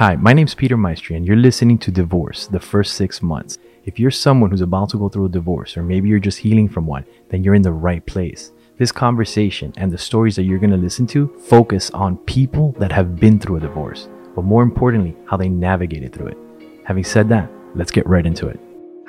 Hi, my name's Peter Maestri, and you're listening to Divorce, the first six months. If you're someone who's about to go through a divorce, or maybe you're just healing from one, then you're in the right place. This conversation and the stories that you're going to listen to focus on people that have been through a divorce, but more importantly, how they navigated through it. Having said that, let's get right into it.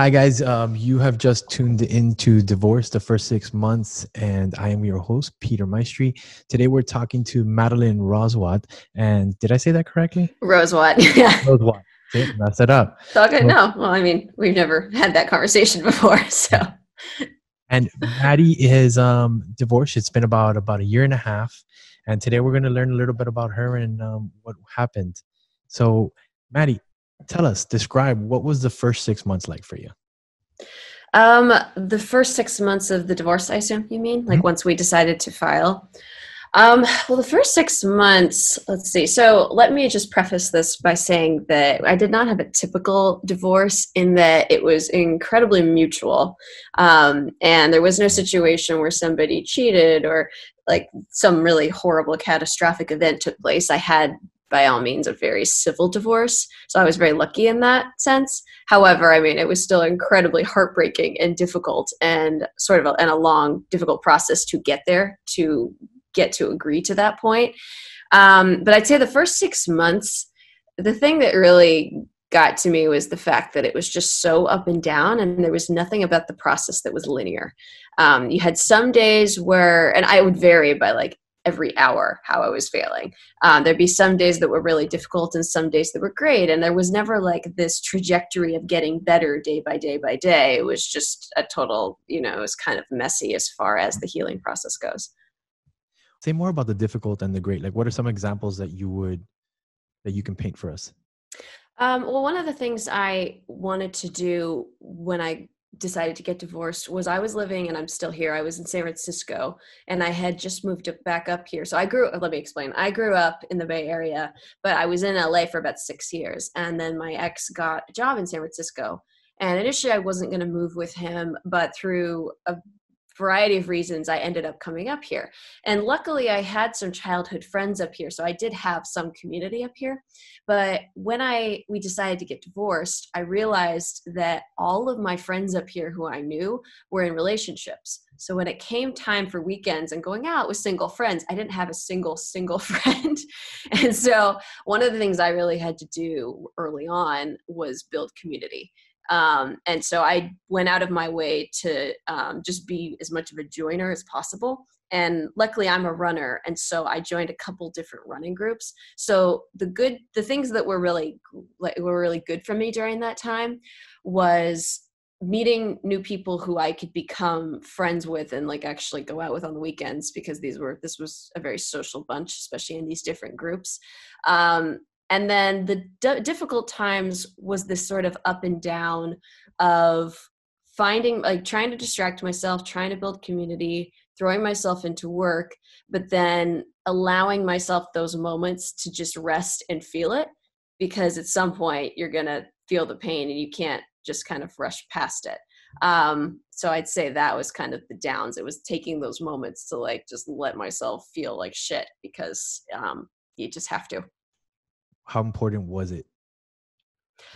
Hi, guys. Um, you have just tuned into Divorce the first six months, and I am your host, Peter Maestri. Today, we're talking to Madeline Roswatt. And did I say that correctly? Rosewatt. Yeah. Rosewatt. See, messed it up. It's all good. No. Well, I mean, we've never had that conversation before. So. And Maddie is um, divorced. It's been about about a year and a half. And today, we're going to learn a little bit about her and um, what happened. So, Maddie, tell us, describe what was the first six months like for you? Um, the first six months of the divorce, I assume you mean, like mm-hmm. once we decided to file. Um, well, the first six months, let's see. So let me just preface this by saying that I did not have a typical divorce in that it was incredibly mutual. Um, and there was no situation where somebody cheated or like some really horrible catastrophic event took place. I had by all means a very civil divorce. So I was very lucky in that sense. However, I mean, it was still incredibly heartbreaking and difficult and sort of a, and a long, difficult process to get there to get to agree to that point. Um, but I'd say the first six months, the thing that really got to me was the fact that it was just so up and down and there was nothing about the process that was linear um, you had some days where and i would vary by like every hour how I was failing. Um, there'd be some days that were really difficult and some days that were great. And there was never like this trajectory of getting better day by day by day. It was just a total, you know, it was kind of messy as far as the healing process goes. Say more about the difficult and the great. Like, what are some examples that you would, that you can paint for us? Um, well, one of the things I wanted to do when I decided to get divorced was I was living and I'm still here. I was in San Francisco and I had just moved back up here. So I grew uh, let me explain. I grew up in the Bay Area, but I was in LA for about 6 years and then my ex got a job in San Francisco. And initially I wasn't going to move with him, but through a variety of reasons i ended up coming up here. And luckily i had some childhood friends up here so i did have some community up here. But when i we decided to get divorced i realized that all of my friends up here who i knew were in relationships. So when it came time for weekends and going out with single friends i didn't have a single single friend. And so one of the things i really had to do early on was build community um, and so I went out of my way to um, just be as much of a joiner as possible. And luckily, I'm a runner, and so I joined a couple different running groups. So the good, the things that were really like were really good for me during that time was meeting new people who I could become friends with and like actually go out with on the weekends because these were this was a very social bunch, especially in these different groups. Um, and then the d- difficult times was this sort of up and down of finding like trying to distract myself trying to build community throwing myself into work but then allowing myself those moments to just rest and feel it because at some point you're going to feel the pain and you can't just kind of rush past it. Um, so i'd say that was kind of the downs. It was taking those moments to like just let myself feel like shit because um, you just have to how important was it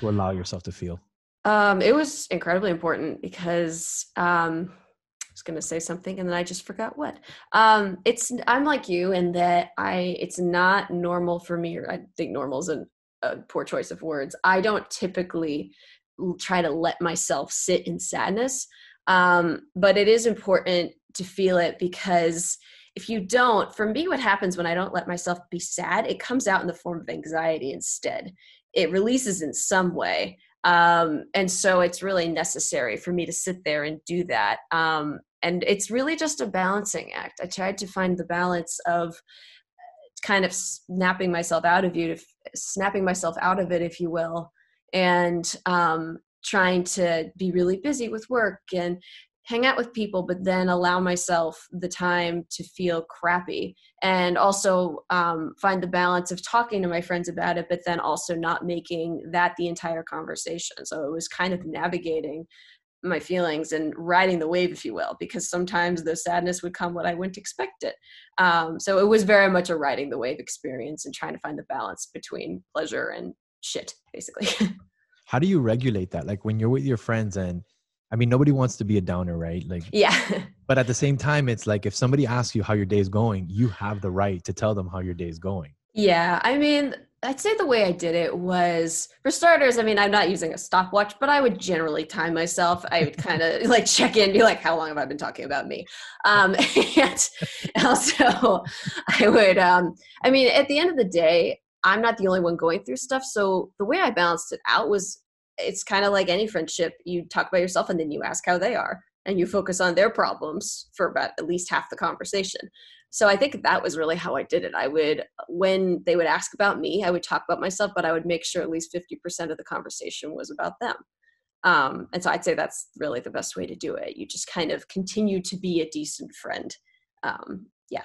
to allow yourself to feel? Um, it was incredibly important because um, I was going to say something and then I just forgot what. Um, it's I'm like you in that I it's not normal for me, or I think normal is a, a poor choice of words. I don't typically try to let myself sit in sadness, um, but it is important to feel it because if you don't, for me, what happens when I don't let myself be sad, it comes out in the form of anxiety instead. It releases in some way. Um, and so it's really necessary for me to sit there and do that. Um, and it's really just a balancing act. I tried to find the balance of kind of snapping myself out of you, snapping myself out of it, if you will, and um, trying to be really busy with work and hang out with people but then allow myself the time to feel crappy and also um, find the balance of talking to my friends about it but then also not making that the entire conversation so it was kind of navigating my feelings and riding the wave if you will because sometimes the sadness would come when i wouldn't expect it um, so it was very much a riding the wave experience and trying to find the balance between pleasure and shit, basically. How do you regulate that? Like when you're with your friends and I mean, nobody wants to be a downer, right? Like, yeah. but at the same time, it's like if somebody asks you how your day is going, you have the right to tell them how your day is going. Yeah. I mean, I'd say the way I did it was, for starters, I mean, I'm not using a stopwatch, but I would generally time myself. I would kind of like check in, be like, how long have I been talking about me? Um, and also, I would, um, I mean, at the end of the day, I'm not the only one going through stuff. So the way I balanced it out was it's kind of like any friendship. You talk about yourself and then you ask how they are and you focus on their problems for about at least half the conversation. So I think that was really how I did it. I would, when they would ask about me, I would talk about myself, but I would make sure at least 50% of the conversation was about them. Um, and so I'd say that's really the best way to do it. You just kind of continue to be a decent friend. Um, yeah.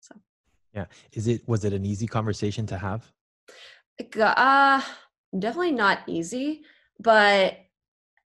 So. Yeah. Is it, was it an easy conversation to have? Uh, definitely not easy, but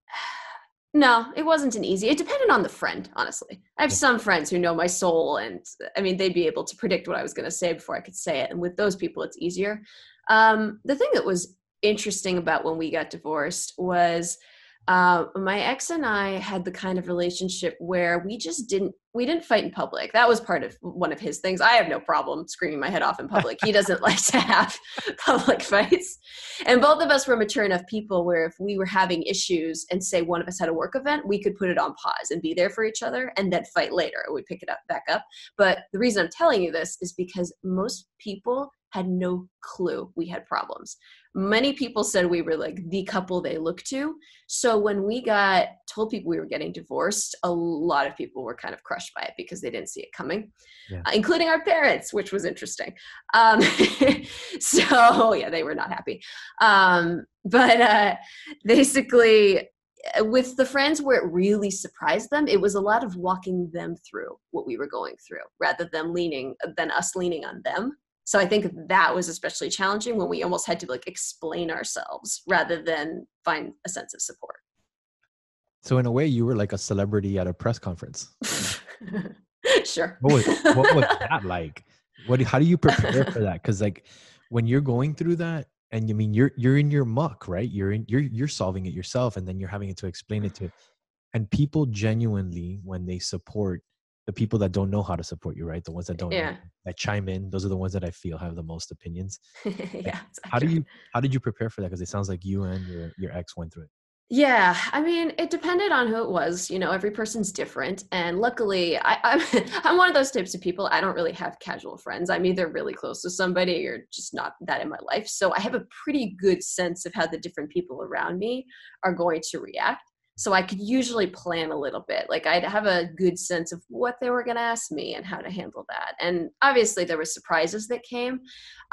no, it wasn't an easy. It depended on the friend, honestly. I have some friends who know my soul, and I mean, they'd be able to predict what I was going to say before I could say it. And with those people, it's easier. Um, the thing that was interesting about when we got divorced was uh, my ex and I had the kind of relationship where we just didn't we didn't fight in public. That was part of one of his things. I have no problem screaming my head off in public. He doesn't like to have public fights. And both of us were mature enough people where if we were having issues and say one of us had a work event, we could put it on pause and be there for each other and then fight later. we'd pick it up back up. But the reason I'm telling you this is because most people had no clue we had problems. Many people said we were like the couple they look to. So when we got told people we were getting divorced, a lot of people were kind of crushed by it because they didn't see it coming, yeah. uh, including our parents, which was interesting. Um, so yeah, they were not happy. Um, but uh, basically, uh, with the friends where it really surprised them, it was a lot of walking them through what we were going through rather than leaning than us leaning on them so i think that was especially challenging when we almost had to like explain ourselves rather than find a sense of support. So in a way you were like a celebrity at a press conference. Sure. What was, what was that like? What how do you prepare for that? Because like when you're going through that and you mean you're you're in your muck right? You're in you're you're solving it yourself and then you're having to explain it to and people genuinely when they support the people that don't know how to support you, right? The ones that don't yeah. know, that chime in, those are the ones that I feel have the most opinions. yeah. How do you how did you prepare for that? Because it sounds like you and your your ex went through it. Yeah, I mean, it depended on who it was. You know, every person's different, and luckily, I, I'm I'm one of those types of people. I don't really have casual friends. I'm either really close to somebody or just not that in my life. So I have a pretty good sense of how the different people around me are going to react so i could usually plan a little bit like i'd have a good sense of what they were going to ask me and how to handle that. And obviously there were surprises that came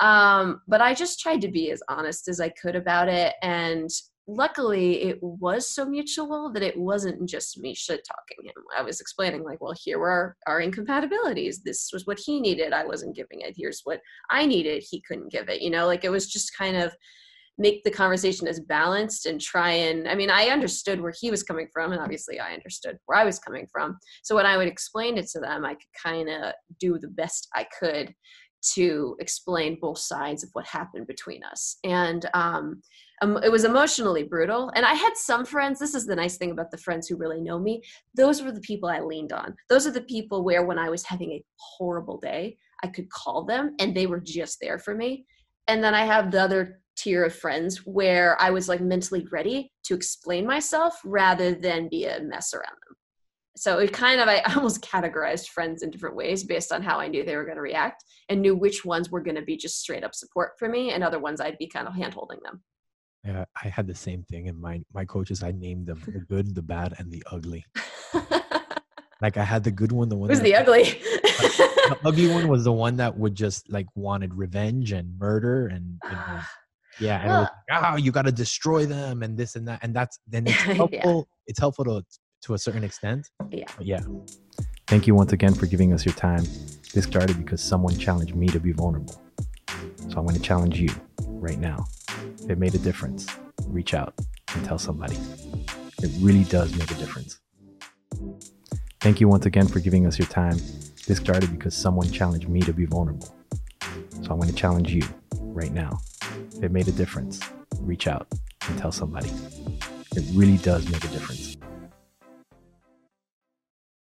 um, but i just tried to be as honest as i could about it. And luckily it was so mutual that it wasn't just me shit talking him. I was explaining like well here were our, our incompatibilities. This was what he needed. I wasn't giving it. Here's what i needed. He couldn't give it. You know like it was just kind of make the conversation as balanced and try and i mean i understood where he was coming from and obviously i understood where i was coming from. So when i would explain it to them i could kind of do the best i could to explain both sides of what happened between us. And um, it was emotionally brutal. And i had some friends this is the nice thing about the friends who really know me those were the people i leaned on. Those are the people where when i was having a horrible day i could call them and they were just there for me. And then i have the other tier of friends where I was like mentally ready to explain myself rather than be a mess around them. So it kind of, I almost categorized friends in different ways based on how I knew they were going to react and knew which ones were going to be just straight up support for me and other ones I'd be kind of hand holding them. Yeah, I had the same thing in my my coaches. I named them the good, the bad, and the ugly. like I had the good one, the one. Who's the ugly? the ugly one was the one that would just like wanted revenge and murder and you know, yeah and well, like, oh you got to destroy them and this and that and that's then it's helpful yeah. it's helpful to to a certain extent yeah. but yeah. Thank you once again for giving us your time. This started because someone challenged me to be vulnerable. So i'm going to challenge you right now. If it made a difference reach out and tell somebody. It really does make a difference. Thank you once again for giving us your time. This started because someone challenged me to be vulnerable. So i'm going to challenge you right now it made a difference. reach out and tell somebody. It really does make a difference.